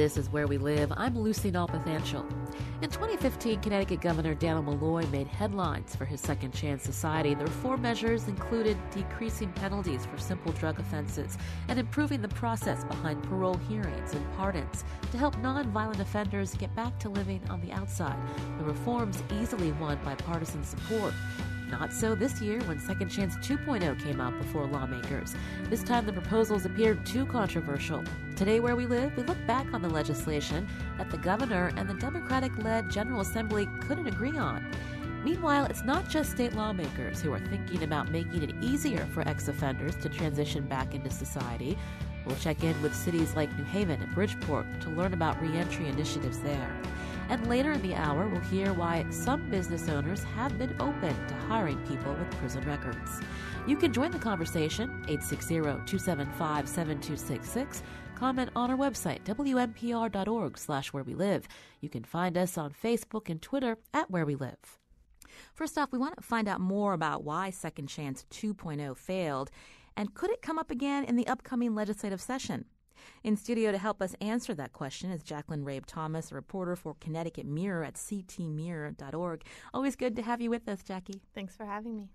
This is Where We Live. I'm Lucy Nalpathanchel. In 2015, Connecticut Governor Daniel Malloy made headlines for his Second Chance Society. The reform measures included decreasing penalties for simple drug offenses and improving the process behind parole hearings and pardons to help nonviolent offenders get back to living on the outside. The reforms easily won bipartisan support. Not so this year when Second Chance 2.0 came out before lawmakers. This time the proposals appeared too controversial. Today, where we live, we look back on the legislation that the governor and the Democratic led General Assembly couldn't agree on. Meanwhile, it's not just state lawmakers who are thinking about making it easier for ex offenders to transition back into society. We'll check in with cities like New Haven and Bridgeport to learn about reentry initiatives there. And later in the hour, we'll hear why some business owners have been open to hiring people with prison records. You can join the conversation 860-275-7266. Comment on our website wnpr.org slash where we live. You can find us on Facebook and Twitter at where we live. First off, we want to find out more about why Second Chance 2.0 failed and could it come up again in the upcoming legislative session? In studio to help us answer that question is Jacqueline Rabe Thomas, a reporter for Connecticut Mirror at ctmirror.org. Always good to have you with us, Jackie. Thanks for having me.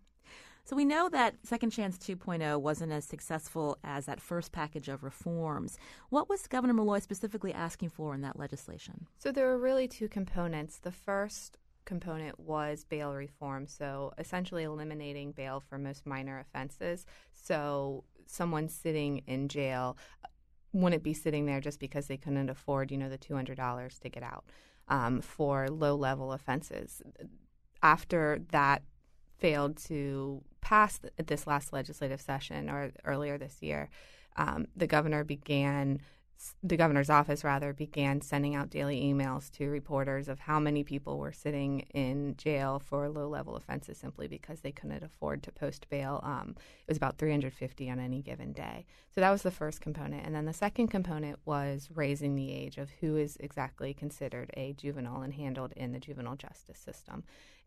So we know that Second Chance 2.0 wasn't as successful as that first package of reforms. What was Governor Malloy specifically asking for in that legislation? So there were really two components. The first component was bail reform, so essentially eliminating bail for most minor offenses. So someone sitting in jail wouldn't be sitting there just because they couldn't afford, you know, the $200 to get out um, for low level offenses. After that failed to pass this last legislative session or earlier this year, um, the governor began the governor's office rather began sending out daily emails to reporters of how many people were sitting in jail for low level offenses simply because they couldn't afford to post bail. Um, it was about 350 on any given day. So that was the first component. And then the second component was raising the age of who is exactly considered a juvenile and handled in the juvenile justice system.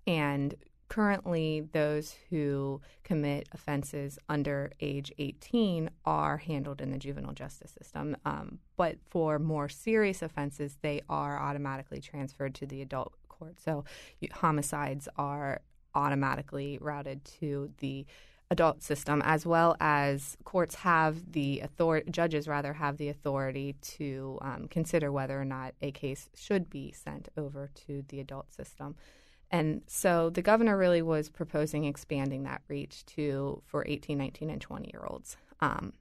And currently those who commit offenses under age 18 are handled in the juvenile justice system um, but for more serious offenses they are automatically transferred to the adult court. So homicides are automatically routed to the adult system as well as courts have the authority judges rather have the authority to um, consider whether or not a case should be sent over to the adult system and so the governor really was proposing expanding that reach to for 18, 19, and 20 year olds. Um,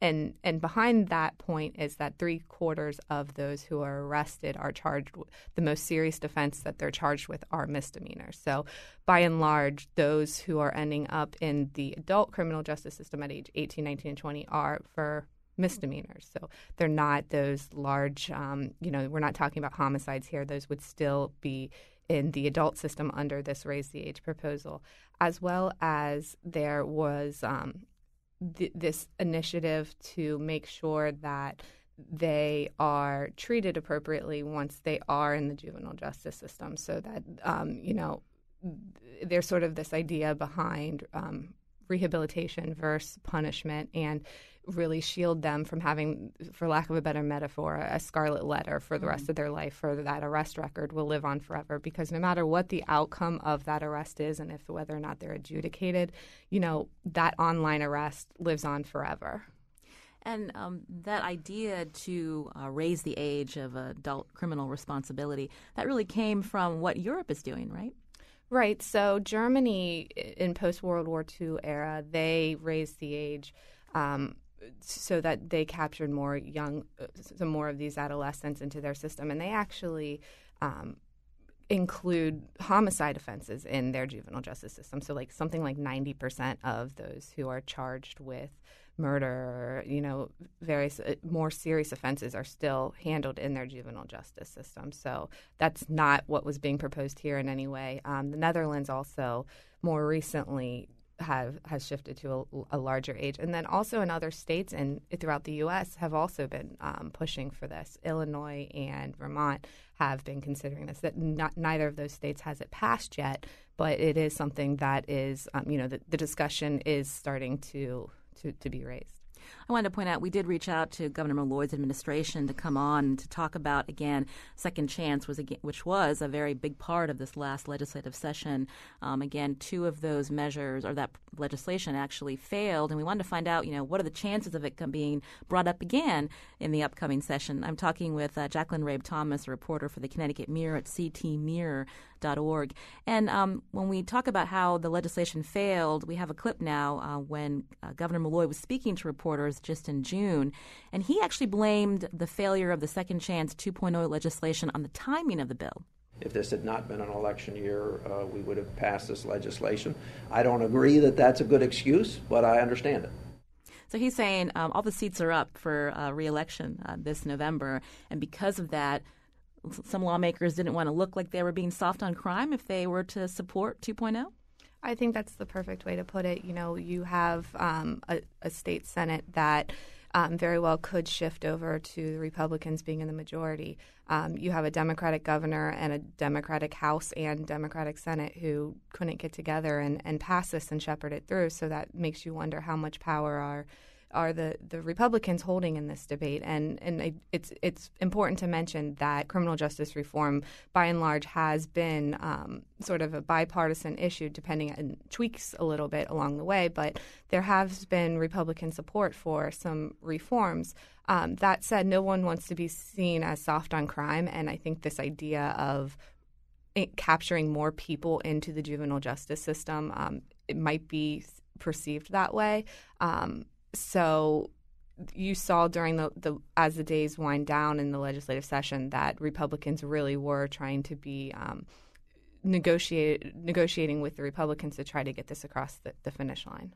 and and behind that point is that three quarters of those who are arrested are charged with the most serious offense that they're charged with are misdemeanors. So by and large, those who are ending up in the adult criminal justice system at age 18, 19, and 20 are for misdemeanors. So they're not those large, um, you know, we're not talking about homicides here. Those would still be in the adult system under this raise the age proposal, as well as there was um, th- this initiative to make sure that they are treated appropriately once they are in the juvenile justice system, so that um, you know there's sort of this idea behind um, rehabilitation versus punishment, and really shield them from having, for lack of a better metaphor, a scarlet letter for the mm-hmm. rest of their life, for that arrest record will live on forever. Because no matter what the outcome of that arrest is, and if whether or not they're adjudicated, you know that online arrest lives on forever. And um, that idea to uh, raise the age of adult criminal responsibility that really came from what Europe is doing, right? Right. So Germany, in post World War II era, they raised the age. Um, so that they captured more young, uh, some more of these adolescents into their system, and they actually um, include homicide offenses in their juvenile justice system. So, like something like ninety percent of those who are charged with murder, you know, various uh, more serious offenses are still handled in their juvenile justice system. So that's not what was being proposed here in any way. Um, the Netherlands also more recently have has shifted to a, a, larger age, and then also in other states and throughout the U.S. have also been um, pushing for this. Illinois and Vermont have been considering this. That not, neither of those states has it passed yet, but it is something that is, um, you know, the, the discussion is starting to to, to be raised. I wanted to point out we did reach out to Governor Malloy's administration to come on to talk about again second chance was again, which was a very big part of this last legislative session. Um, again, two of those measures or that legislation actually failed, and we wanted to find out, you know, what are the chances of it being brought up again in the upcoming session. I'm talking with uh, Jacqueline Rabe Thomas, a reporter for the Connecticut Mirror at ctmirror.org. And um, when we talk about how the legislation failed, we have a clip now uh, when uh, Governor Malloy was speaking to reporters just in June. And he actually blamed the failure of the Second Chance 2.0 legislation on the timing of the bill. If this had not been an election year, uh, we would have passed this legislation. I don't agree that that's a good excuse, but I understand it. So he's saying um, all the seats are up for uh, reelection uh, this November, and because of that, some lawmakers didn't want to look like they were being soft on crime if they were to support 2.0. I think that's the perfect way to put it. You know, you have um, a, a, state senate that um, very well could shift over to the Republicans being in the majority. Um, you have a Democratic governor and a Democratic House and Democratic Senate who couldn't get together and, and pass this and shepherd it through. So that makes you wonder how much power are are the, the Republicans holding in this debate? And and it's it's important to mention that criminal justice reform, by and large, has been um, sort of a bipartisan issue, depending and tweaks a little bit along the way. But there has been Republican support for some reforms. Um, that said, no one wants to be seen as soft on crime, and I think this idea of capturing more people into the juvenile justice system, um, it might be perceived that way. Um, so you saw during the, the as the days wind down in the legislative session that Republicans really were trying to be um, negotiate, negotiating with the Republicans to try to get this across the, the finish line.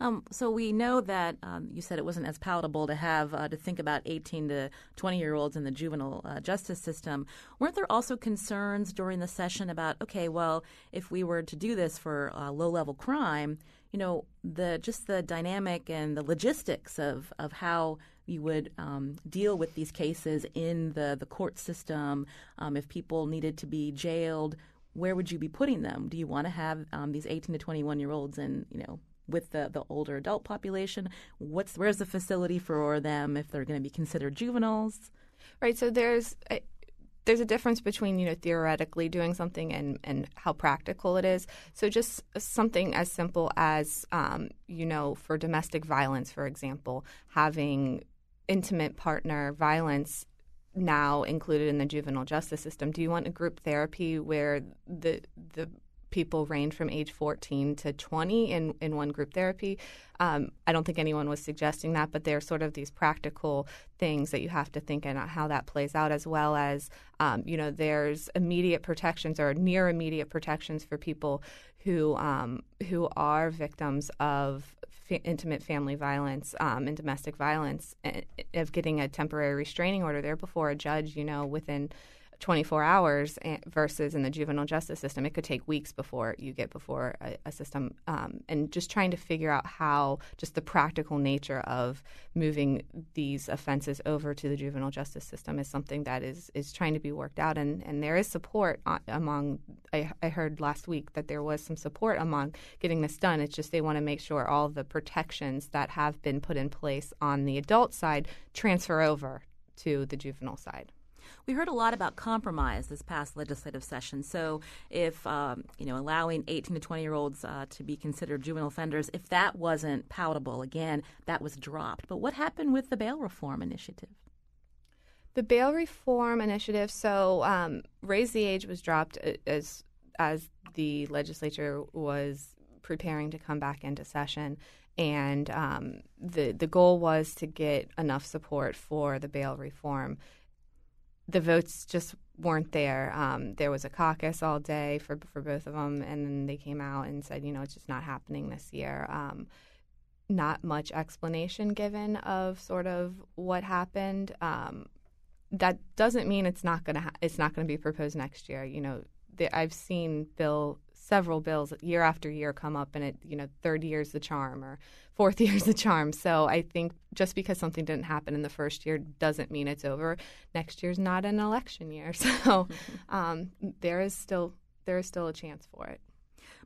Um, so we know that um, you said it wasn't as palatable to have uh, to think about 18 to 20 year olds in the juvenile uh, justice system. Weren't there also concerns during the session about okay, well, if we were to do this for uh, low level crime, you know, the just the dynamic and the logistics of of how you would um, deal with these cases in the the court system. Um, if people needed to be jailed, where would you be putting them? Do you want to have um, these 18 to 21 year olds and you know with the, the older adult population? What's where's the facility for them if they're going to be considered juveniles? Right. So there's there's a difference between you know theoretically doing something and and how practical it is. So just something as simple as um, you know for domestic violence, for example, having intimate partner violence now included in the juvenile justice system. Do you want a group therapy where the the people range from age 14 to 20 in, in one group therapy. Um, I don't think anyone was suggesting that, but they're sort of these practical things that you have to think about how that plays out, as well as, um, you know, there's immediate protections or near immediate protections for people who um, who are victims of f- intimate family violence um, and domestic violence, eh, of getting a temporary restraining order there before a judge, you know, within 24 hours versus in the juvenile justice system, it could take weeks before you get before a, a system. Um, and just trying to figure out how just the practical nature of moving these offenses over to the juvenile justice system is something that is is trying to be worked out. And, and there is support among. I, I heard last week that there was some support among getting this done. It's just they want to make sure all the protections that have been put in place on the adult side transfer over to the juvenile side. We heard a lot about compromise this past legislative session. So, if um, you know, allowing 18 to 20 year olds uh, to be considered juvenile offenders, if that wasn't palatable, again, that was dropped. But what happened with the bail reform initiative? The bail reform initiative. So, um, raise the age was dropped uh, as as the legislature was preparing to come back into session and um, the the goal was to get enough support for the bail reform the votes just weren't there. Um, there was a caucus all day for for both of them, and then they came out and said, you know, it's just not happening this year. Um, not much explanation given of sort of what happened. Um, that doesn't mean it's not to ha- it's not to be proposed next year. You know, the, I've seen bill several bills year after year come up, and it you know third year's the charm or fourth year's the charm. So I think just because something didn't happen in the first year doesn't mean it's over. Next year's not an election year, so um, there is still there is still a chance for it.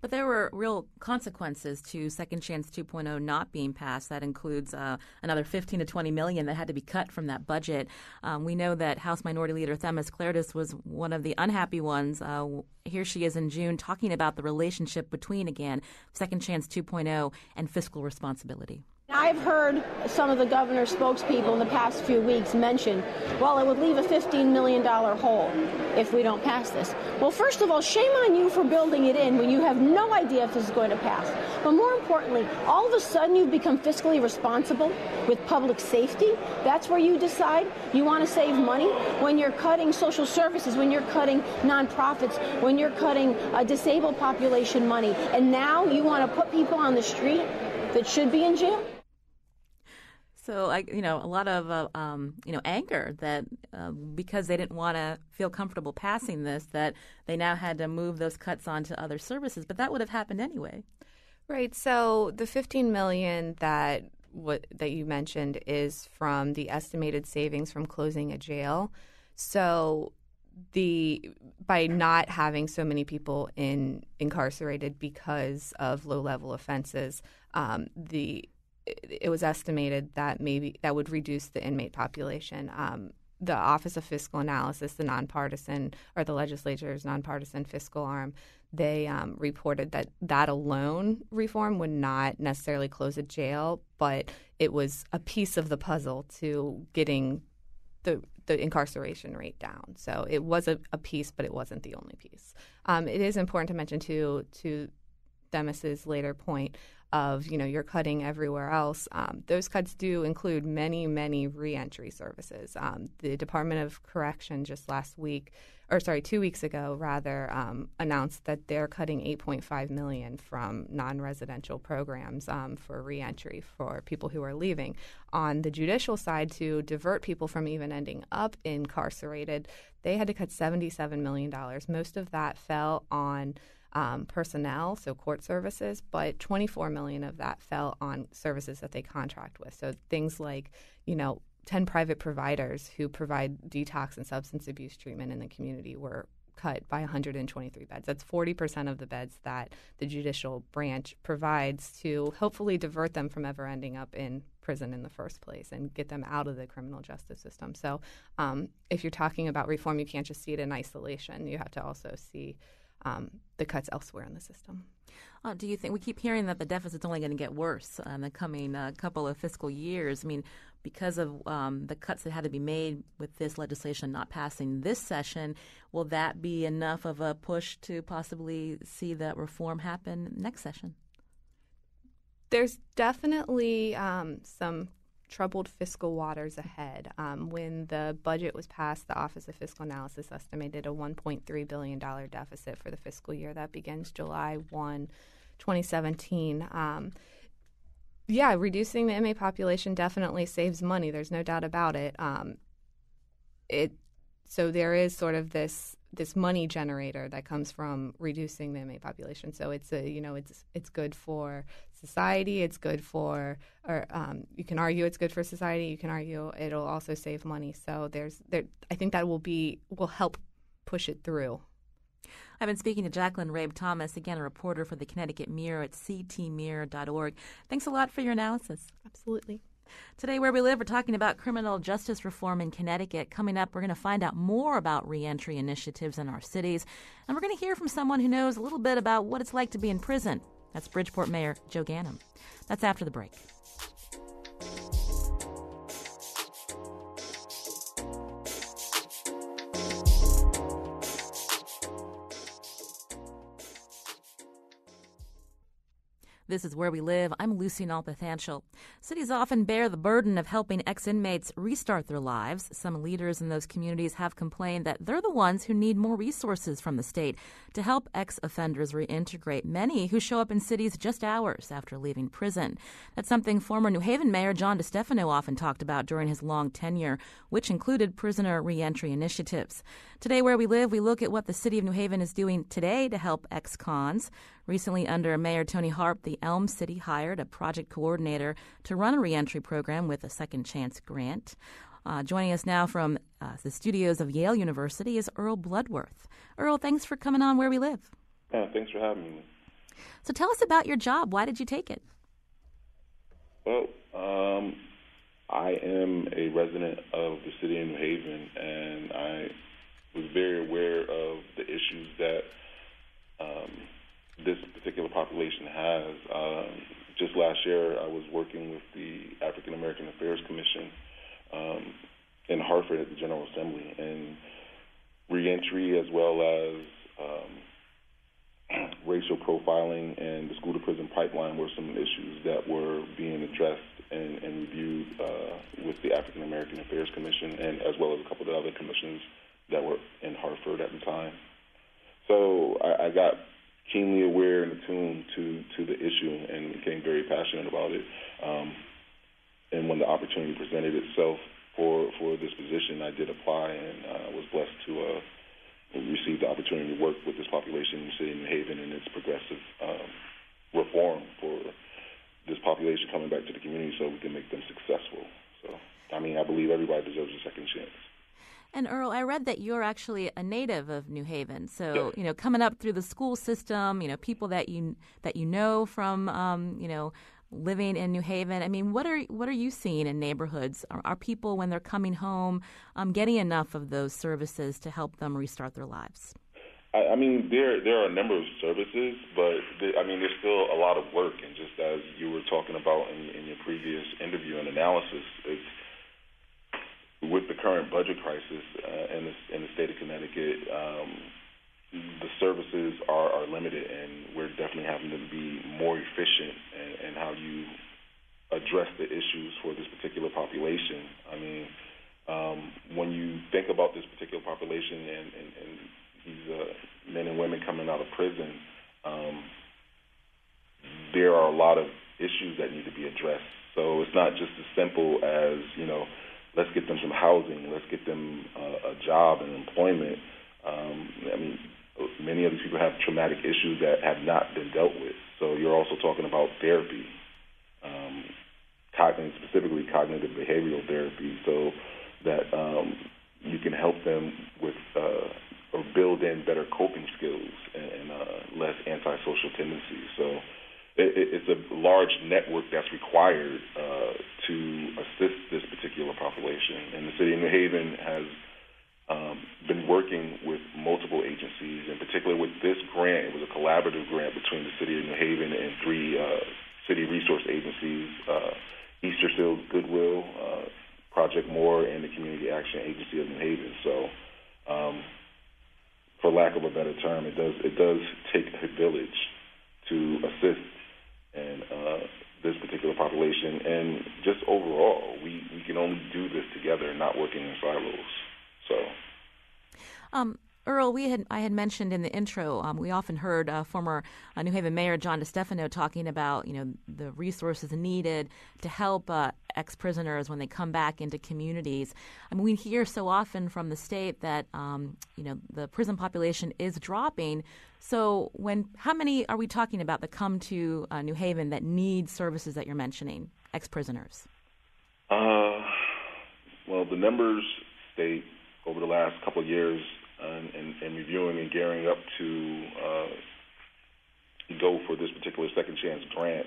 But there were real consequences to Second Chance 2.0 not being passed. That includes uh, another 15 to 20 million that had to be cut from that budget. Um, we know that House Minority Leader Themis Klarides was one of the unhappy ones. Uh, here she is in June talking about the relationship between, again, Second Chance 2.0 and fiscal responsibility. I've heard some of the governor's spokespeople in the past few weeks mention, well, it would leave a $15 million hole if we don't pass this. Well, first of all, shame on you for building it in when you have no idea if this is going to pass. But more importantly, all of a sudden you've become fiscally responsible with public safety. That's where you decide you want to save money when you're cutting social services, when you're cutting nonprofits, when you're cutting a disabled population money. And now you want to put people on the street that should be in jail? So, I, you know, a lot of uh, um, you know anger that uh, because they didn't want to feel comfortable passing this, that they now had to move those cuts onto other services. But that would have happened anyway. Right. So the 15 million that what that you mentioned is from the estimated savings from closing a jail. So the by not having so many people in incarcerated because of low level offenses, um, the it, was estimated that maybe that would reduce the inmate population. Um, the Office of Fiscal Analysis, the nonpartisan or the legislature's nonpartisan fiscal arm, they um, reported that that alone reform would not necessarily close a jail, but it was a piece of the puzzle to getting the the incarceration rate down. So it was a, a piece, but it wasn't the only piece. Um, it is important to mention too to Themis's later point of you know you're cutting everywhere else. Um, those cuts do include many many reentry services. Um, the Department of Correction just last week, or sorry, two weeks ago rather, um, announced that they're cutting 8.5 million from non-residential programs um, for reentry for people who are leaving. On the judicial side, to divert people from even ending up incarcerated, they had to cut 77 million dollars. Most of that fell on um, personnel, so court services, but 24 million of that fell on services that they contract with. So things like, you know, 10 private providers who provide detox and substance abuse treatment in the community were cut by 123 beds. That's 40% of the beds that the judicial branch provides to hopefully divert them from ever ending up in prison in the first place and get them out of the criminal justice system. So, um, if you're talking about reform, you can't just see it in isolation. You have to also see um, the cuts elsewhere in the system. Uh, do you think we keep hearing that the deficit's only going to get worse in the coming uh, couple of fiscal years? I mean, because of um, the cuts that had to be made with this legislation not passing this session, will that be enough of a push to possibly see that reform happen next session? There's definitely um, some troubled fiscal waters ahead. Um, when the budget was passed, the Office of Fiscal Analysis estimated a $1.3 billion deficit for the fiscal year that begins July 1, 2017. Um, yeah, reducing the MA population definitely saves money. There's no doubt about it. Um, it so there is sort of this this money generator that comes from reducing the inmate population. So it's a you know it's it's good for society. It's good for or um, you can argue it's good for society. You can argue it'll also save money. So there's there I think that will be will help push it through. I've been speaking to Jacqueline Rabe Thomas, again, a reporter for the Connecticut Mirror at ctmirror.org. Thanks a lot for your analysis. Absolutely. Today, where we live, we're talking about criminal justice reform in Connecticut. Coming up, we're going to find out more about reentry initiatives in our cities, and we're going to hear from someone who knows a little bit about what it's like to be in prison. That's Bridgeport Mayor Joe Ganim. That's after the break. This is Where We Live. I'm Lucy Nalpathanchel. Cities often bear the burden of helping ex inmates restart their lives. Some leaders in those communities have complained that they're the ones who need more resources from the state to help ex offenders reintegrate, many who show up in cities just hours after leaving prison. That's something former New Haven Mayor John DeStefano often talked about during his long tenure, which included prisoner reentry initiatives. Today, where we live, we look at what the city of New Haven is doing today to help ex cons. Recently, under Mayor Toni Harp, the Elm City hired a project coordinator to run a reentry program with a Second Chance grant. Uh, joining us now from uh, the studios of Yale University is Earl Bloodworth. Earl, thanks for coming on Where We Live. Yeah, thanks for having me. So tell us about your job. Why did you take it? Well, um, I am a resident of the city of New Haven, and I was very aware of the issues that population has. Um, just last year, I was working with the African American Affairs Commission um, in Hartford at the General Assembly, and reentry as well as um, racial profiling and the school to prison pipeline were some issues that were being addressed and, and reviewed uh, with the African American Affairs Commission, and as well as a couple of the other commissions that were in Hartford at the time. So I, I got keenly aware and attuned to to the issue and became very passionate about it. Um, and when the opportunity presented itself for for this position, I did apply and uh, was blessed to uh, receive the opportunity to work with this population in the city of New Haven and its progressive um, reform for this population coming back to the community so we can make them successful. So, I mean, I believe everybody deserves a second chance. And Earl, I read that you're actually a native of New Haven. So, you know, coming up through the school system, you know, people that you that you know from, um, you know, living in New Haven. I mean, what are what are you seeing in neighborhoods? Are, are people when they're coming home um, getting enough of those services to help them restart their lives? I, I mean, there there are a number of services, but there, I mean, there's still a lot of work. And just as you were talking about in, in your previous interview and analysis, it's with the current budget crisis uh, in, the, in the state of Connecticut, um, the services are, are limited, and we're definitely having to be more efficient in, in how you address the issues for this particular population. I mean, um, when you think about this particular population and, and, and these uh, men and women coming out of prison, um, there are a lot of issues that need to be addressed. So it's not just as simple as you know let's get them some housing, let's get them uh, a job and employment. Um, I mean, many of these people have traumatic issues that have not been dealt with. So you're also talking about therapy, um, cognitive, specifically cognitive behavioral therapy, so that um, you can help them with uh, or build in better coping skills and, and uh, less antisocial tendencies. So it, it's a large network that's required uh, to assist this particular population. And the city of New Haven has um, been working with multiple agencies, in particular with this grant. It was a collaborative grant between the city of New Haven and three uh, city resource agencies: uh, Easterseals Goodwill, uh, Project More, and the Community Action Agency of New Haven. So. Um, for lack of a better term, it does it does take a village to assist and uh, this particular population, and just overall, we, we can only do this together, not working in silos. So. Um, Earl, we had I had mentioned in the intro. Um, we often heard uh, former uh, New Haven Mayor John DeStefano talking about you know the resources needed to help uh, ex prisoners when they come back into communities. I mean, we hear so often from the state that um, you know the prison population is dropping. So, when how many are we talking about that come to uh, New Haven that need services that you're mentioning, ex prisoners? Uh, well, the numbers state over the last couple of years and, and, and reviewing and gearing up to uh, go for this particular second chance grant.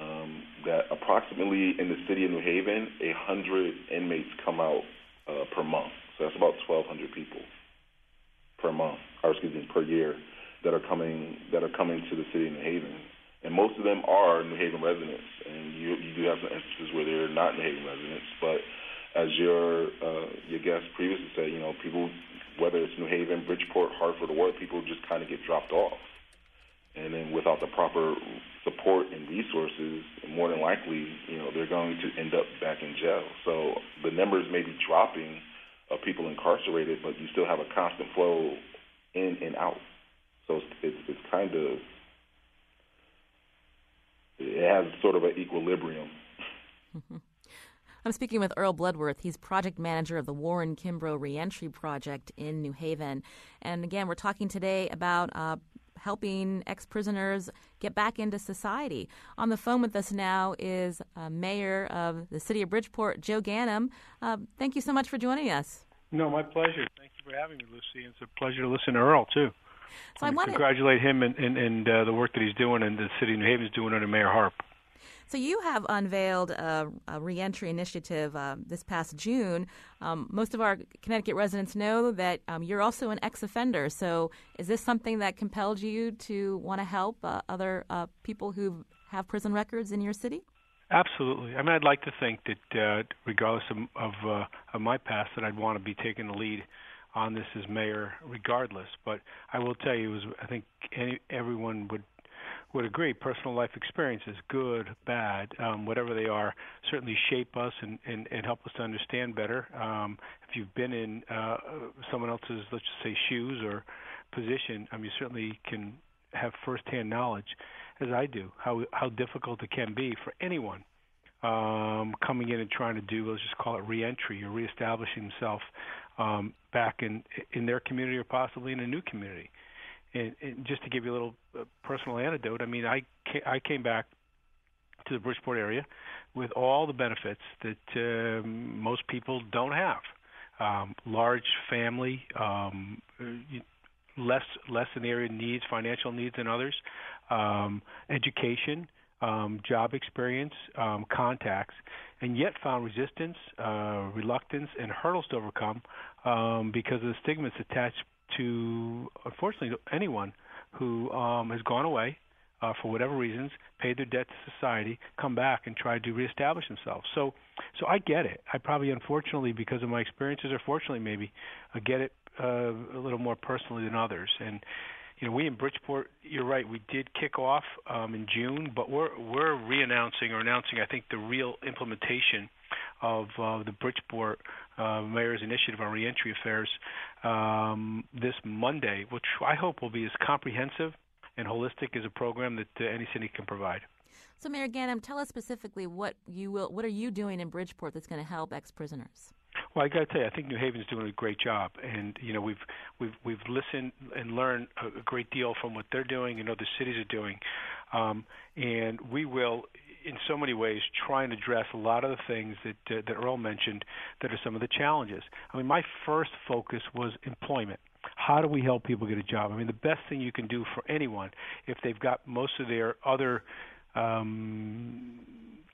Um, that approximately in the city of New Haven, a hundred inmates come out uh, per month. So that's about 1,200 people per month, or excuse me, per year that are coming that are coming to the city of New Haven. And most of them are New Haven residents, and you you do have some instances where they're not New Haven residents. But as your uh, your guest previously said, you know, people whether it's New Haven, Bridgeport, Hartford, or what, people just kind of get dropped off. And then without the proper support and resources, more than likely, you know, they're going to end up back in jail. So the numbers may be dropping of people incarcerated, but you still have a constant flow in and out. So it's, it's kind of it has sort of an equilibrium. Mm-hmm. I'm speaking with Earl Bloodworth. He's project manager of the Warren Kimbrough Reentry Project in New Haven. And again, we're talking today about uh, helping ex prisoners get back into society. On the phone with us now is uh, Mayor of the City of Bridgeport, Joe Ganim. Uh, thank you so much for joining us. No, my pleasure. Thank you for having me, Lucy. It's a pleasure to listen to Earl, too. So I, I want to congratulate him and, and, and uh, the work that he's doing and the city of New Haven is doing under Mayor Harp. So you have unveiled a, a reentry initiative uh, this past June. Um, most of our Connecticut residents know that um, you're also an ex-offender. So is this something that compelled you to want to help uh, other uh, people who have prison records in your city? Absolutely. I mean, I'd like to think that, uh, regardless of of, uh, of my past, that I'd want to be taking the lead on this as mayor, regardless. But I will tell you, was I think any, everyone would would agree personal life experiences, good, bad, um, whatever they are, certainly shape us and, and, and help us to understand better. Um, if you've been in uh, someone else's, let's just say, shoes or position, um, you certainly can have firsthand knowledge, as I do, how how difficult it can be for anyone um, coming in and trying to do, let's just call it reentry or reestablishing himself um, back in in their community or possibly in a new community. And, and just to give you a little uh, personal anecdote, I mean, I ca- I came back to the Bridgeport area with all the benefits that um, most people don't have. Um, large family, um, less less in area needs, financial needs than others, um, education, um, job experience, um, contacts, and yet found resistance, uh, reluctance, and hurdles to overcome um, because of the stigmas attached to, unfortunately, anyone who um, has gone away uh, for whatever reasons, paid their debt to society, come back and try to reestablish themselves. So, so I get it. I probably, unfortunately, because of my experiences, or fortunately maybe, I get it uh, a little more personally than others. And you know, we in Bridgeport, you're right, we did kick off um, in June, but we're we're re-announcing or announcing, I think, the real implementation of uh, the Bridgeport uh, Mayor's Initiative on Reentry Affairs um, this Monday, which I hope will be as comprehensive and holistic as a program that uh, any city can provide. So, Mayor Ganim, tell us specifically what you will, what are you doing in Bridgeport that's going to help ex-prisoners? Well, I got to tell you, I think New Haven's doing a great job, and you know we've we've we've listened and learned a, great deal from what they're doing and other cities are doing, um, and we will in so many ways try and address a lot of the things that uh, that Earl mentioned that are some of the challenges. I mean, my first focus was employment. How do we help people get a job? I mean, the best thing you can do for anyone if they've got most of their other um,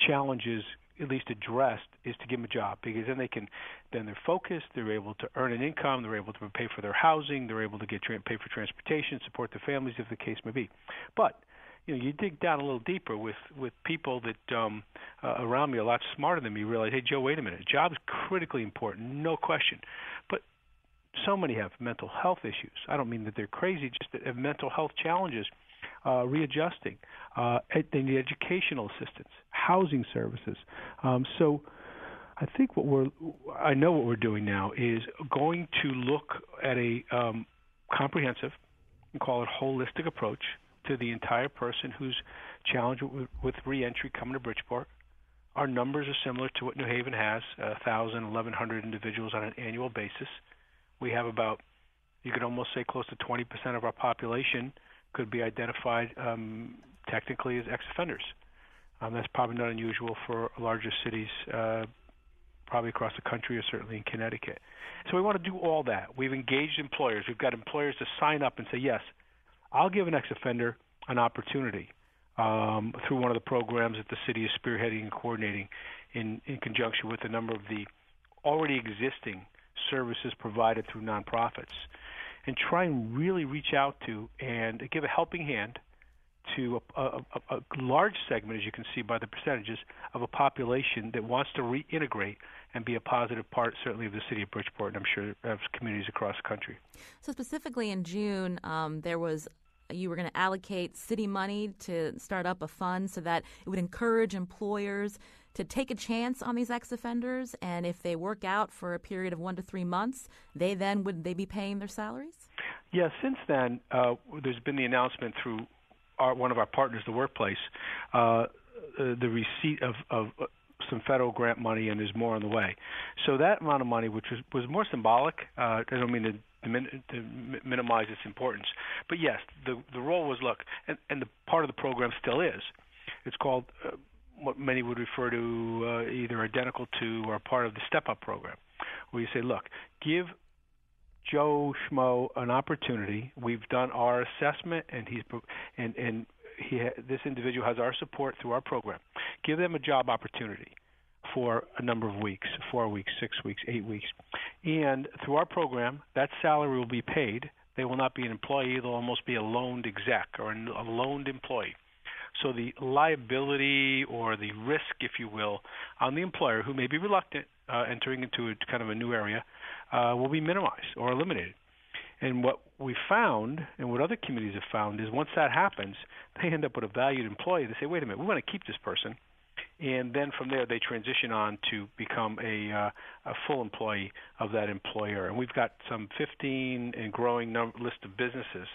challenges at least addressed is to give them a job because then they can then they're focused they're able to earn an income they're able to pay for their housing they're able to get tra- pay for transportation support their families if the case may be but you know you dig down a little deeper with with people that um uh, around me a lot smarter than me realize hey Joe wait a minute job's job critically important no question but so many have mental health issues I don't mean that they're crazy just that have mental health challenges uh, readjusting. Uh, they need educational assistance, housing services. Um, so I think what we're, I know what we're doing now is going to look at a um, comprehensive, and call it holistic approach to the entire person who's challenged with, with reentry coming to Bridgeport. Our numbers are similar to what New Haven has, 1,000, 1,100 individuals on an annual basis. We have about, you could almost say close to 20% of our population could be identified um, technically as ex-offenders. Um, that's probably not unusual for larger cities, uh, probably across the country or certainly in Connecticut. So we want to do all that. We've engaged employers. We've got employers to sign up and say, yes, I'll give an ex-offender an opportunity um, through one of the programs that the city is spearheading and coordinating in, in conjunction with a number of the already existing services provided through nonprofits and try and really reach out to and give a helping hand to a, a, a, large segment, as you can see by the percentages, of a population that wants to reintegrate and be a positive part, certainly, of the city of Bridgeport, and I'm sure of communities across the country. So, specifically in June, um, there was you were going to allocate city money to start up a fund so that it would encourage employers to take a chance on these ex-offenders, and if they work out for a period of one to three months, they then would they be paying their salaries? Yeah. Since then, uh, there's been the announcement through our, one of our partners, the workplace, uh, the receipt of, of some federal grant money, and there's more on the way. So that amount of money, which was, was more symbolic, uh, I don't mean to, to, min, to minimize its importance, but yes, the the role was look, and, and the part of the program still is. It's called uh, what many would refer to uh, either identical to or part of the Step Up program, where you say, look, give Joe Schmo an opportunity. We've done our assessment, and he's and and he this individual has our support through our program. Give them a job opportunity for a number of weeks, four weeks, six weeks, eight weeks, and through our program, that salary will be paid. They will not be an employee; they'll almost be a loaned exec or a loaned employee. So the liability or the risk, if you will, on the employer who may be reluctant uh, entering into a kind of a new area uh, will be minimized or eliminated. And what we found, and what other communities have found, is once that happens, they end up with a valued employee. They say, "Wait a minute, we want to keep this person," and then from there they transition on to become a, uh, a full employee of that employer. And we've got some 15 and growing number, list of businesses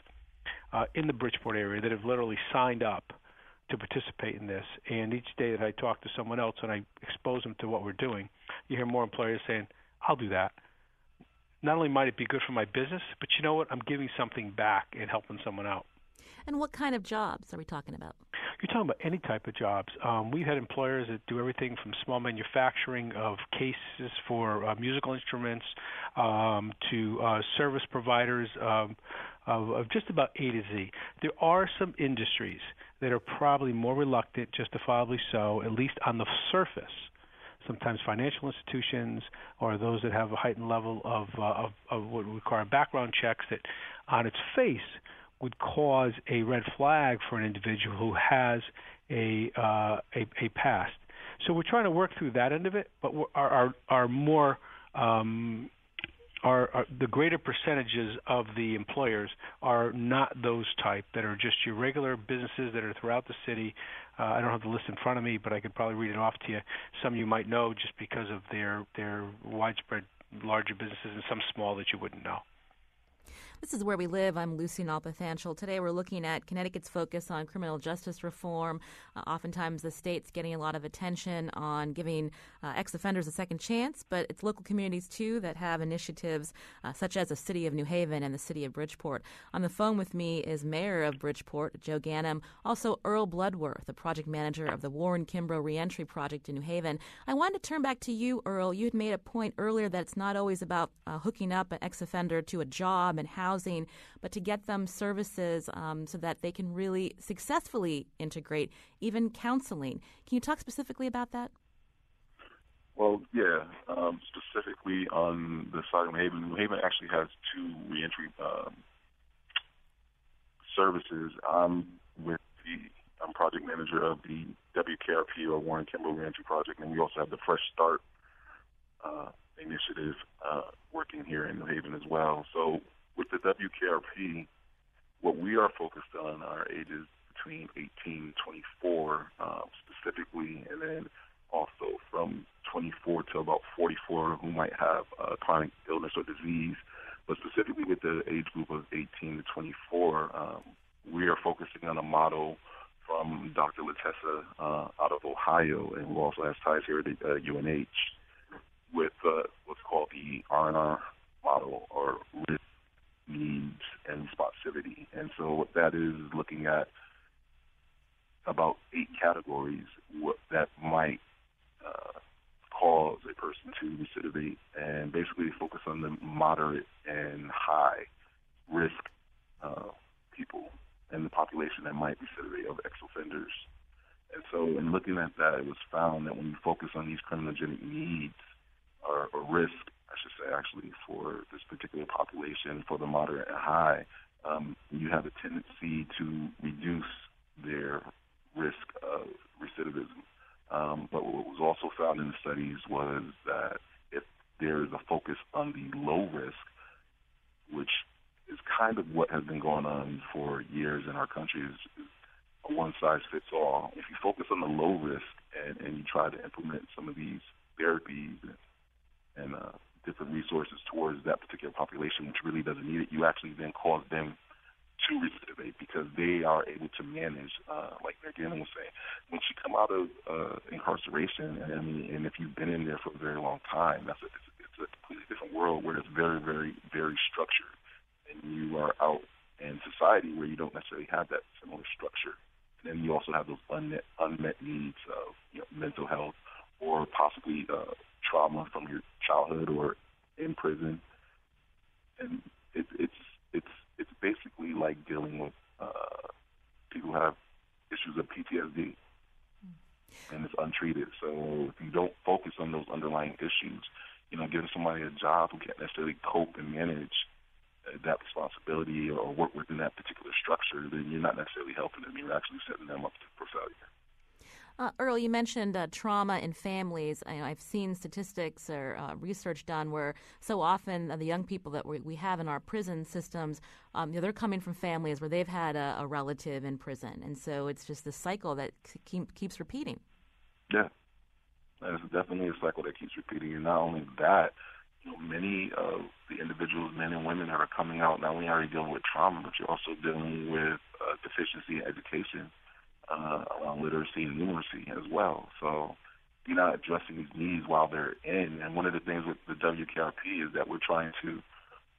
uh, in the Bridgeport area that have literally signed up to participate in this. And each day that I talk to someone else and I expose them to what we're doing, you hear more employers saying, "I'll do that." Not only might it be good for my business, but you know what? I'm giving something back and helping someone out. And what kind of jobs are we talking about? You're talking about any type of jobs. Um, we've had employers that do everything from small manufacturing of cases for uh, musical instruments um, to uh, service providers um, of, of just about A to Z. There are some industries that are probably more reluctant, justifiably so, at least on the surface. Sometimes financial institutions or those that have a heightened level of, uh, of, of what require background checks that, on its face, would cause a red flag for an individual who has a uh, a, a past. So we're trying to work through that end of it, but our our, our more um, are, are, the greater percentages of the employers are not those type that are just your regular businesses that are throughout the city. Uh, I don't have the list in front of me, but I could probably read it off to you. Some you might know just because of their their widespread larger businesses, and some small that you wouldn't know. This is Where We Live. I'm Lucy Nalpathanchel. Today we're looking at Connecticut's focus on criminal justice reform. Uh, oftentimes the state's getting a lot of attention on giving uh, ex-offenders a second chance, but it's local communities too that have initiatives uh, such as the City of New Haven and the City of Bridgeport. On the phone with me is Mayor of Bridgeport, Joe Ganim, also Earl Bloodworth, the project manager of the Warren Kimbrough Reentry Project in New Haven. I wanted to turn back to you, Earl. You had made a point earlier that it's not always about uh, hooking up an ex-offender to a job and how housing, but to get them services um, so that they can really successfully integrate, even counseling. Can you talk specifically about that? Well, yeah. Um, specifically on the side of New Haven, New Haven actually has two reentry um, services. I'm with the I'm project manager of the WKRP or Warren Kimbrough Reentry Project, and we also have the Fresh Start uh, initiative uh, working here in New Haven as well. So with the WKRP, what we are focused on are ages between 18 and 24 um, specifically, and then also from 24 to about 44 who might have uh, chronic illness or disease. But specifically with the age group of 18 to 24, um, we are focusing on a model from Dr. Latessa uh, out of Ohio, and who also has ties here at uh, UNH with uh, what's called the R&R model or risk needs and responsivity. And so what that is is looking at about eight categories what that might uh, cause a person to recidivate, and basically focus on the moderate and high risk uh, people and the population that might recidivate of ex-offenders. And so, in looking at that, it was found that when you focus on these criminogenic needs or, or risk, I should say, actually, for this particular population, for the moderate and high, um, you have a tendency to reduce their risk of recidivism. Um, but what was also found in the studies was that if there is a focus on the low risk, which is kind of what has been going on for years in our country is, a one size fits all. If you focus on the low risk and, and you try to implement some of these therapies and, and uh, different resources towards that particular population, which really doesn't need it, you actually then cause them to recidivate because they are able to manage, uh, like Marianne was saying, once you come out of uh, incarceration, and, I mean, and if you've been in there for a very long time, that's a, it's, it's a completely different world where it's very, very, very structured, and you are out in society where you don't necessarily have that similar structure. And then you also have those unmet, unmet needs of you know, mental health or possibly uh, trauma from your childhood or in prison. And it, it's it's it's basically like dealing with uh, people who have issues of PTSD, and it's untreated. So if you don't focus on those underlying issues, you know, giving somebody a job who can't necessarily cope and manage uh, that responsibility or work within that particular structure, then you're not necessarily helping them. You're actually setting them up for failure. Uh, Earl, you mentioned uh, trauma in families. I, have seen statistics or uh, research done where so often the young people that we, we have in our prison systems, um, you know, they're coming from families where they've had a, a, relative in prison, and so it's just this cycle that keep, keeps repeating. Yeah, it's definitely a cycle that keeps repeating. And not only that, you know, many of the individuals, men and women that are coming out, not only are you dealing with trauma, but you're also dealing with uh, deficiency in education uh, around literacy and numeracy as well. So you're not addressing these needs while they're in. And one of the things with the WKRP is that we're trying to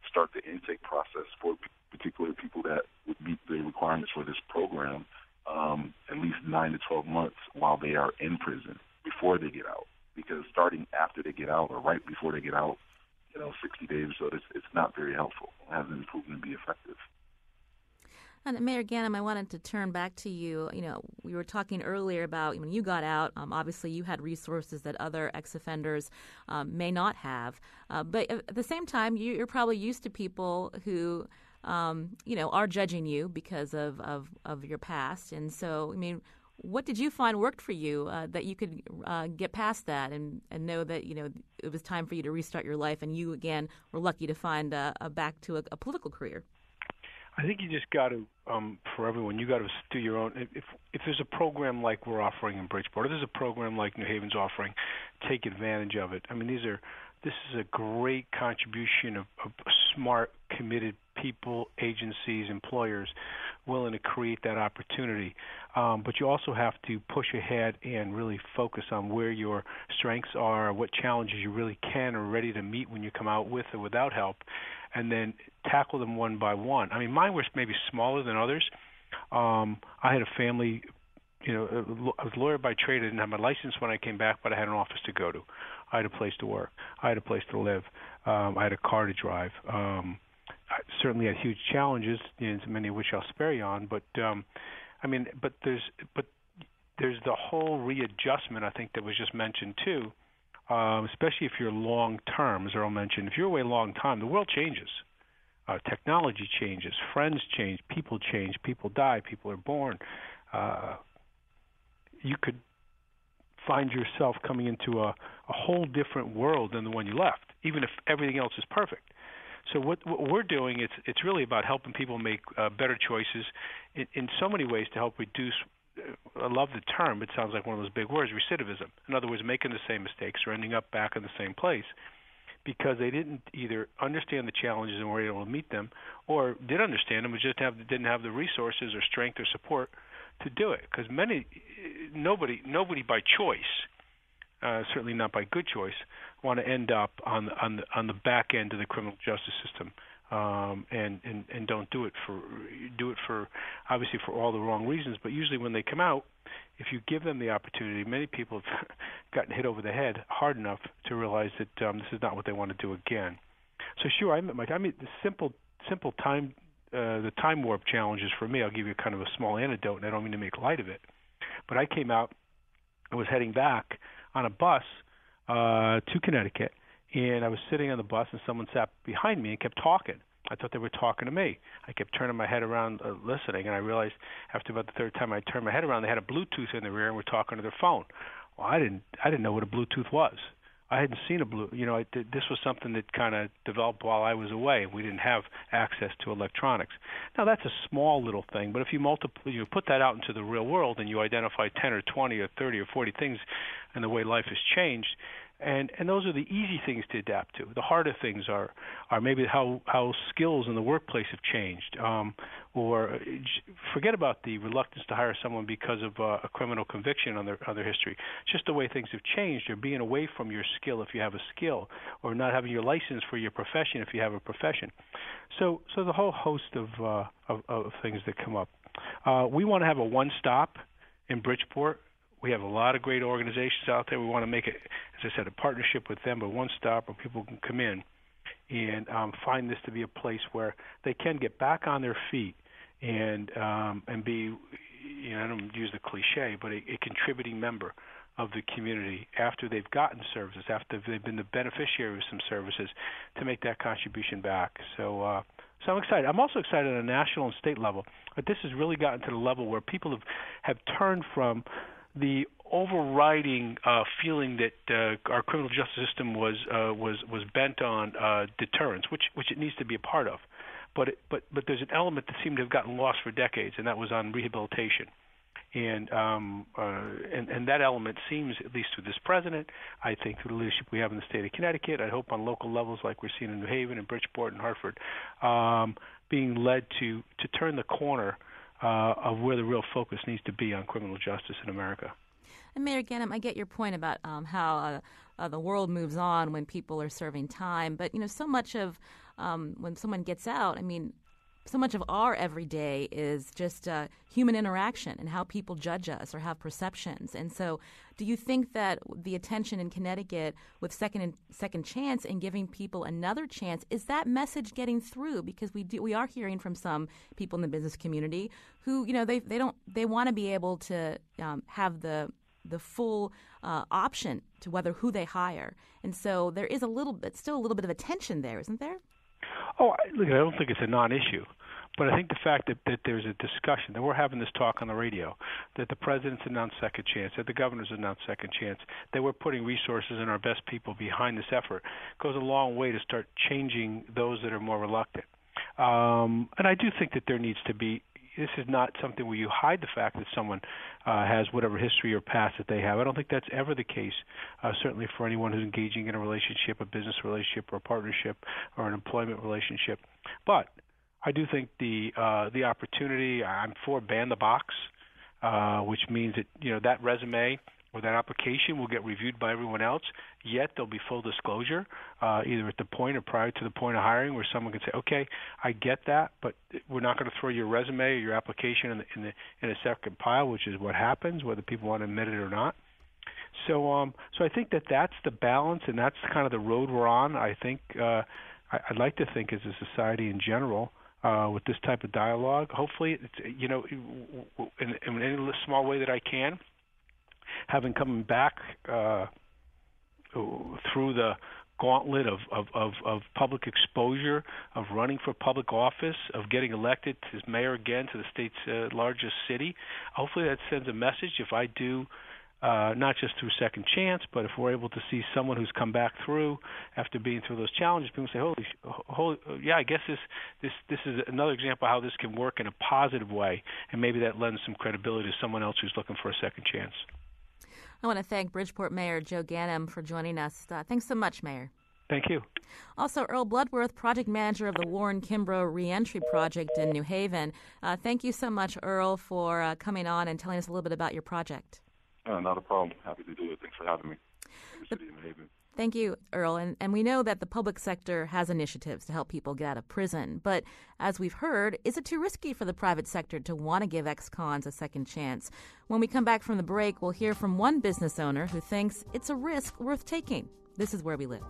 start the intake process for particular people that would meet the requirements for this program um, at least nine to 12 months while they are in prison before they get out. Because starting after they get out or right before they get out, you know, 60 days or so, it's, it's not very helpful. It hasn't proven to be effective. And Mayor Ganim, I wanted to turn back to you. You know, we were talking earlier about when you got out. Um, obviously, you had resources that other ex-offenders um, may not have. Uh, but at the same time, you, are probably used to people who, um, you know, are judging you because of, of, of your past. And so, I mean, what did you find worked for you uh, that you could uh, get past that and, and know that you know it was time for you to restart your life and you again were lucky to find a, a back to a, a political career? I think you just got to, um, for everyone, you got to do your own. If if there's a program like we're offering in Bridgeport, or there's a program like New Haven's offering, take advantage of it. I mean, these are this is a great contribution of, of smart, committed people, agencies, employers willing to create that opportunity. Um, but you also have to push ahead and really focus on where your strengths are, what challenges you really can or ready to meet when you come out with or without help, and then tackle them one by one. I mean, mine was maybe smaller than others. Um, I had a family, you know, uh, I was a lawyer by trade. I didn't have my license when I came back, but I had an office to go to. I had a place to work. I had a place to live. Um, I had a car to drive. Um, certainly had huge challenges, know, many of which I'll spare you on. But um, I mean, but there's but there's the whole readjustment. I think that was just mentioned too um, especially if you're long term, as Earl mentioned. If you're away a long time, the world changes. Uh, technology changes, friends change, people change, people die, people are born. Uh, you could find yourself coming into a, a whole different world than the one you left, even if everything else is perfect. So what, what we're doing, it's it's really about helping people make uh, better choices in, in so many ways to help reduce I love the term. It sounds like one of those big words, recidivism. In other words, making the same mistakes or ending up back in the same place because they didn't either understand the challenges and were able to meet them, or did understand them but just have didn't have the resources or strength or support to do it. Because many, nobody, nobody by choice, uh, certainly not by good choice, want to end up on the, on on the back end of the criminal justice system um, and, and and don't do it for do it for obviously for all the wrong reasons. But usually when they come out, if you give them the opportunity, many people have gotten hit over the head hard enough to realize that um, this is not what they want to do again. So sure, I Mike. I mean, the simple simple time uh, the time warp challenges for me. I'll give you kind of a small anecdote, and I don't mean to make light of it, but I came out I was heading back on a bus uh, to Connecticut and I was sitting on the bus, and someone sat behind me and kept talking. I thought they were talking to me. I kept turning my head around, uh, listening, and I realized after about the third time I turned my head around, they had a Bluetooth in the rear and were talking to their phone. Well, I didn't, I didn't know what a Bluetooth was. I hadn't seen a blue. You know, I, this was something that kind of developed while I was away. We didn't have access to electronics. Now that's a small little thing, but if you multiply, you put that out into the real world, and you identify 10 or 20 or 30 or 40 things, and the way life has changed, and and those are the easy things to adapt to. The harder things are are maybe how how skills in the workplace have changed, um, or forget about the reluctance to hire someone because of uh, a criminal conviction on their on their history. Just the way things have changed, or being away from your skill if you have a skill, or not having your license for your profession if you have a profession. So so the whole host of uh, of, of things that come up. Uh, we want to have a one stop in Bridgeport we have a lot of great organizations out there. We want to make it, as I said, a partnership with them, but one stop where people can come in and um, find this to be a place where they can get back on their feet and um, and be, you know, I don't use the cliche, but a, a contributing member of the community after they've gotten services, after they've been the beneficiary of some services, to make that contribution back. So. Uh, so I'm excited. I'm also excited on a national and state level. But this has really gotten to the level where people have have turned from the overriding uh, feeling that uh, our criminal justice system was uh, was was bent on uh, deterrence, which which it needs to be a part of, but it, but but there's an element that seemed to have gotten lost for decades, and that was on rehabilitation, and um, uh, and and that element seems, at least through this president, I think through the leadership we have in the state of Connecticut, I hope on local levels like we're seeing in New Haven and Bridgeport and Hartford, um, being led to to turn the corner uh, of where the real focus needs to be on criminal justice in America. And Mayor Ganim, I get your point about um, how uh, uh, the world moves on when people are serving time, but you know, so much of um, when someone gets out, I mean, so much of our everyday is just uh, human interaction and how people judge us or have perceptions. And so, do you think that the attention in Connecticut with second and second chance and giving people another chance is that message getting through? Because we do, we are hearing from some people in the business community who you know they they don't they want to be able to um, have the the full uh, option to whether who they hire, and so there is a little bit still a little bit of a tension there, isn't there? Oh, look, I don't think it's a non-issue. But I think the fact that, that there's a discussion, that we're having this talk on the radio, that the president's announced second chance, that the governor's announced second chance, that we're putting resources and our best people behind this effort goes a long way to start changing those that are more reluctant. Um, and I do think that there needs to be this is not something where you hide the fact that someone uh, has whatever history or past that they have. I don't think that's ever the case. Uh, certainly for anyone who's engaging in a relationship, a business relationship, or a partnership, or an employment relationship. But I do think the uh, the opportunity. I'm for ban the box, uh, which means that you know that resume or that application will get reviewed by everyone else. Yet there'll be full disclosure, uh, either at the point or prior to the point of hiring, where someone can say, "Okay, I get that, but we're not going to throw your resume or your application in the, in the in a second pile," which is what happens, whether people want to admit it or not. So, um, so I think that that's the balance, and that's kind of the road we're on. I think uh, I, I'd like to think, as a society in general, uh, with this type of dialogue. Hopefully, it's, you know, in, in any small way that I can, having come back uh, through the gauntlet of, of, of, of public exposure, of running for public office, of getting elected as mayor again to the state's uh, largest city. Hopefully, that sends a message. If I do uh, not just through second chance, but if we're able to see someone who's come back through after being through those challenges, people say, "Holy, holy, yeah, I guess this this this is another example of how this can work in a positive way, and maybe that lends some credibility to someone else who's looking for a second chance." I want to thank Bridgeport Mayor Joe Ganim for joining us. Uh, thanks so much, Mayor. Thank you. Also, Earl Bloodworth, project manager of the Warren Kimbrough Reentry Project in New Haven. Uh, thank you so much, Earl, for uh, coming on and telling us a little bit about your project. Uh, not a problem. Happy to do it. Thanks for having me. Thank you, Earl. And, and we know that the public sector has initiatives to help people get out of prison. But as we've heard, is it too risky for the private sector to want to give ex cons a second chance? When we come back from the break, we'll hear from one business owner who thinks it's a risk worth taking. This is where we live.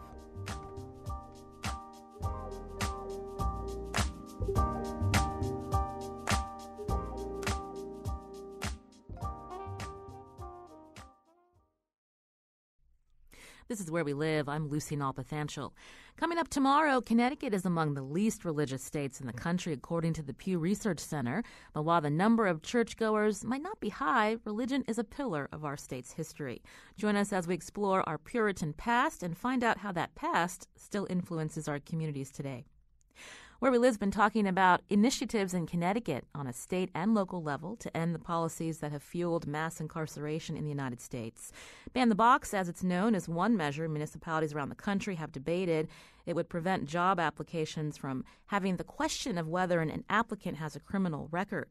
This is Where We Live. I'm Lucy Nalpathanchel. Coming up tomorrow, Connecticut is among the least religious states in the country, according to the Pew Research Center. But while the number of churchgoers might not be high, religion is a pillar of our state's history. Join us as we explore our Puritan past and find out how that past still influences our communities today. Where We Live's been talking about initiatives in Connecticut on a state and local level to end the policies that have fueled mass incarceration in the United States. Ban the Box, as it's known, is one measure municipalities around the country have debated. It would prevent job applications from having the question of whether an, an applicant has a criminal record.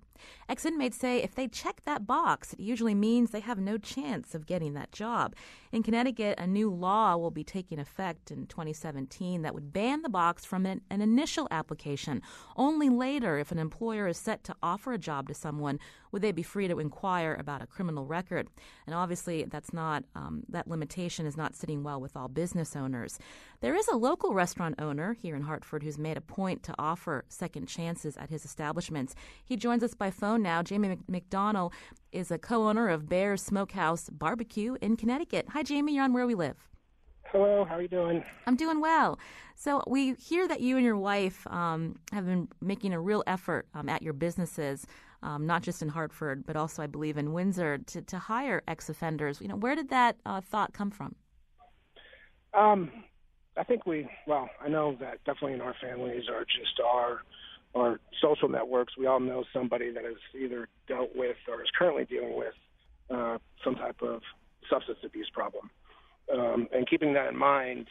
Ex inmates say if they check that box, it usually means they have no chance of getting that job. In Connecticut, a new law will be taking effect in 2017 that would ban the box from an, an initial application. Only later, if an employer is set to offer a job to someone, would they be free to inquire about a criminal record. And obviously, that's not um, that limitation is not sitting well with all business owners. There is a local restaurant owner here in Hartford who's made a point to offer second chances at his establishments. He joins us by phone now. Jamie McDonald is a co-owner of Bear's Smokehouse Barbecue in Connecticut. Hi, Jamie. You're on Where We Live. Hello, how are you doing? I'm doing well. So we hear that you and your wife um, have been making a real effort um, at your businesses, um, not just in Hartford, but also I believe in Windsor, to, to hire ex-offenders. You know, where did that uh, thought come from? Um, I think we, well, I know that definitely in our families or just our our social networks, we all know somebody that has either dealt with or is currently dealing with uh, some type of substance abuse problem. Um, and keeping that in mind,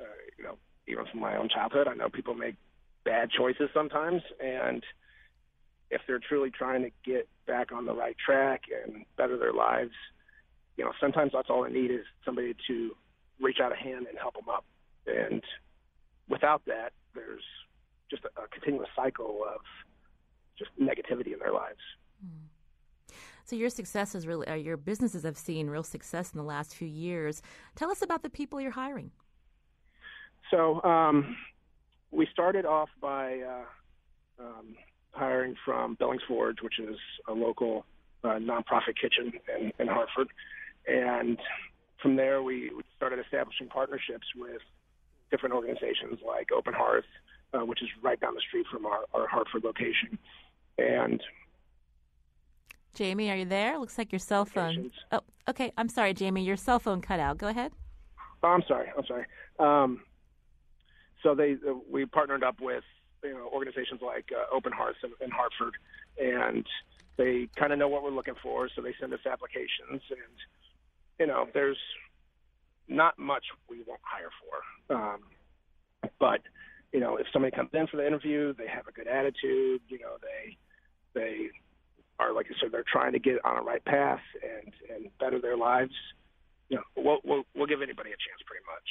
uh, you know, even from my own childhood, I know people make bad choices sometimes, and if they're truly trying to get back on the right track and better their lives, you know, sometimes that's all they need is somebody to reach out a hand and help them up. And without that, there's just a, a continuous cycle of just negativity in their lives. Mm. So your success is really, uh, your businesses have seen real success in the last few years. Tell us about the people you're hiring. So um, we started off by uh, um, hiring from Billings Forge, which is a local uh, nonprofit kitchen in, in Hartford, and from there we started establishing partnerships with different organizations like Open Hearth, uh, which is right down the street from our, our Hartford location. And Jamie, are you there? Looks like your cell phone. Oh, okay. I'm sorry, Jamie. Your cell phone cut out. Go ahead. Oh, I'm sorry. I'm sorry. Um, so they uh, we partnered up with you know organizations like uh, Open Hearth in, in Hartford, and they kind of know what we're looking for, so they send us applications, and you know there's not much we won't hire for. Um, but you know, if somebody comes in for the interview, they have a good attitude. You know, they they are like I said, they're trying to get on a right path and and better their lives. You know, we'll we'll, we'll give anybody a chance, pretty much.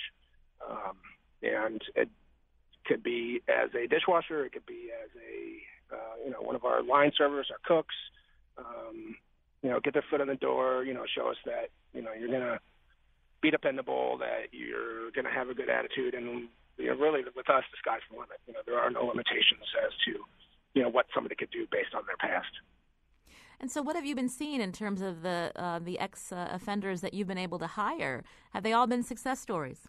Um, and it could be as a dishwasher, it could be as a uh, you know one of our line servers, our cooks. Um, you know, get their foot in the door. You know, show us that you know you're gonna be dependable, that you're going to have a good attitude, and you know, really with us, the sky's the limit. You know, there are no limitations as to you know what somebody could do based on their past. And so, what have you been seeing in terms of the uh, the ex uh, offenders that you've been able to hire? Have they all been success stories?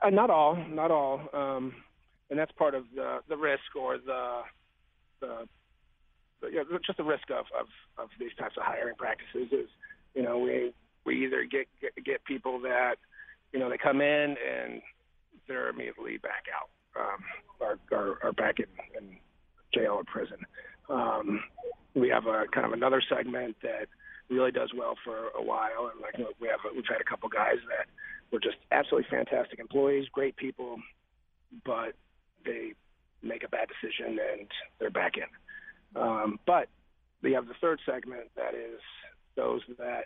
Uh, not all, not all, um, and that's part of the the risk or the the, the you know, just the risk of, of of these types of hiring practices is you know we we either get, get get people that you know they come in and they're immediately back out um, or, or back in, in jail or prison. Um, we have a kind of another segment that really does well for a while, and like we have we've had a couple guys that were just absolutely fantastic employees, great people, but they make a bad decision and they're back in. Um, but we have the third segment that is those that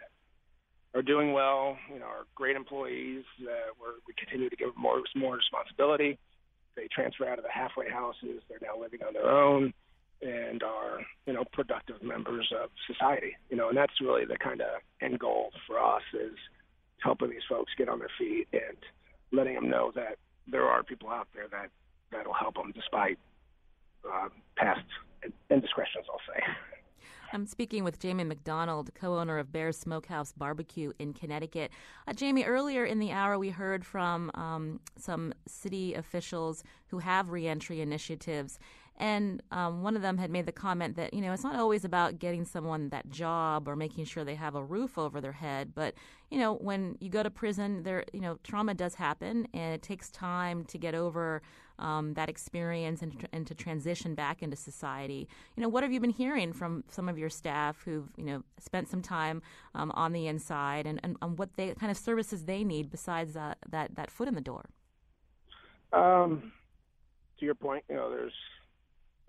are doing well, you know, are great employees. Uh, we're, we continue to give them more more responsibility. They transfer out of the halfway houses. They're now living on their own and are you know productive members of society. You know, and that's really the kind of end goal for us is helping these folks get on their feet and letting them know that there are people out there that that'll help them despite uh, past indiscretions, I'll say. I'm speaking with Jamie McDonald, co owner of Bear's Smokehouse Barbecue in Connecticut. Uh, Jamie, earlier in the hour, we heard from um, some city officials who have reentry initiatives. And um, one of them had made the comment that, you know, it's not always about getting someone that job or making sure they have a roof over their head. But, you know, when you go to prison, there, you know, trauma does happen and it takes time to get over um, that experience and, and to transition back into society. You know, what have you been hearing from some of your staff who've, you know, spent some time um, on the inside and, and, and, what they kind of services they need besides uh, that, that foot in the door? Um, to your point, you know, there's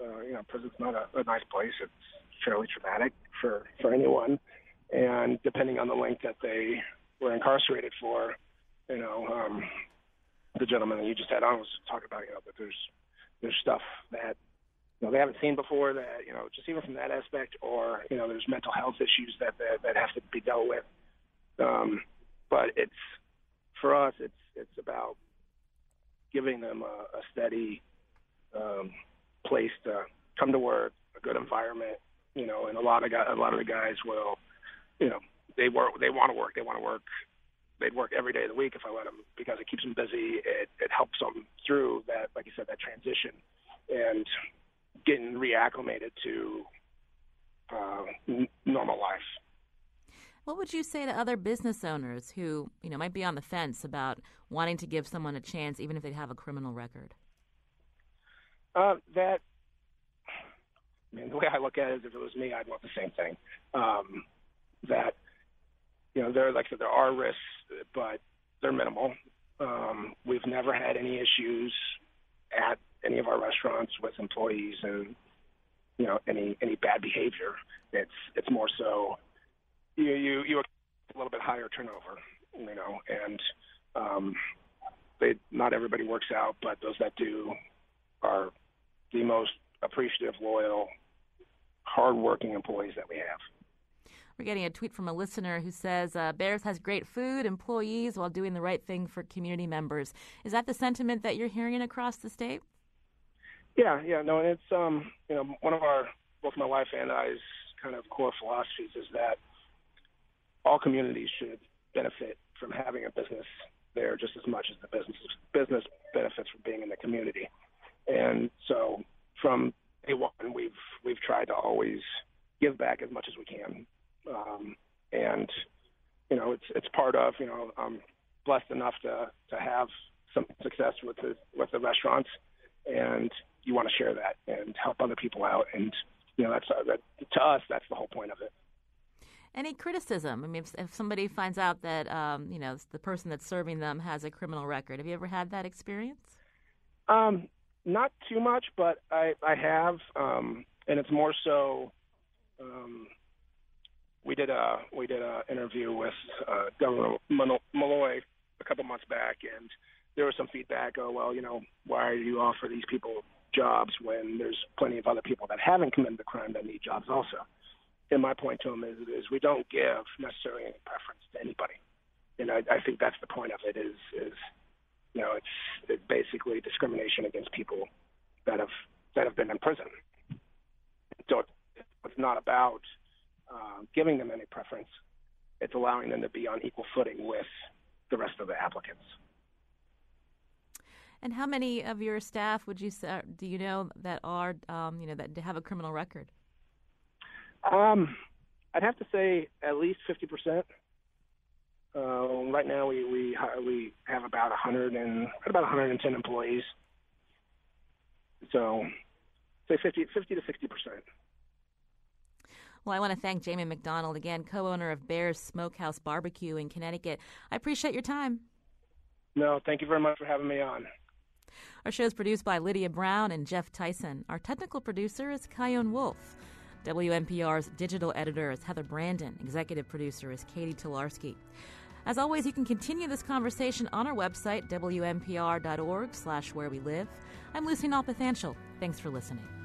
uh, you know, prison's not a, a nice place. It's fairly traumatic for for anyone, and depending on the length that they were incarcerated for, you know, um, the gentleman that you just had on was talking about, you know, that there's there's stuff that you know they haven't seen before that you know just even from that aspect, or you know, there's mental health issues that that, that have to be dealt with. Um, but it's for us, it's it's about giving them a, a steady um, place to come to work, a good environment, you know, and a lot of guys, a lot of the guys will, you know, they work, they want to work, they want to work. They'd work every day of the week if I let them because it keeps them busy. It it helps them through that, like you said, that transition and getting reacclimated to uh, n- normal life. What would you say to other business owners who, you know, might be on the fence about wanting to give someone a chance, even if they have a criminal record? Uh, that, I mean, the way I look at it is if it was me, I'd want the same thing. Um, that, you know, there, like I said, there are risks, but they're minimal. Um, we've never had any issues at any of our restaurants with employees and, you know, any, any bad behavior. It's, it's more so you, you, you a little bit higher turnover, you know, and, um, they, not everybody works out, but those that do are the most appreciative, loyal, hardworking employees that we have. We're getting a tweet from a listener who says uh, Bears has great food, employees, while doing the right thing for community members. Is that the sentiment that you're hearing across the state? Yeah, yeah, no, and it's um, you know, one of our both my wife and I's kind of core philosophies is that all communities should benefit from having a business there just as much as the business business benefits from being in the community. And so from day one, we've we've tried to always give back as much as we can. Um, and you know, it's it's part of you know I'm blessed enough to to have some success with the with the restaurants, and you want to share that and help other people out. And you know, that's uh, that to us that's the whole point of it. Any criticism? I mean, if, if somebody finds out that um, you know the person that's serving them has a criminal record, have you ever had that experience? Um, not too much, but I I have, um, and it's more so. Um, we did a we did a interview with uh, Governor Malloy a couple months back, and there was some feedback. Oh well, you know, why do you offer these people jobs when there's plenty of other people that haven't committed the crime that need jobs also? And my point to him is, is we don't give necessarily any preference to anybody, and I, I think that's the point of it. Is is you know, it's, it's basically discrimination against people that have that have been in prison. So it's not about uh, giving them any preference. It's allowing them to be on equal footing with the rest of the applicants. And how many of your staff would you say, do you know that are um, you know that have a criminal record? Um, I'd have to say at least fifty percent. Uh, right now, we we we have about 100 and about 110 employees. So, say 50, 50 to 60 percent. Well, I want to thank Jamie McDonald again, co-owner of Bear's Smokehouse Barbecue in Connecticut. I appreciate your time. No, thank you very much for having me on. Our show is produced by Lydia Brown and Jeff Tyson. Our technical producer is Chion Wolf. WNPR's digital editor is Heather Brandon. Executive producer is Catie Talarski. As always, you can continue this conversation on our website, wnpr.org slash where we live. I'm Lucy Nalpathanchel. Thanks for listening.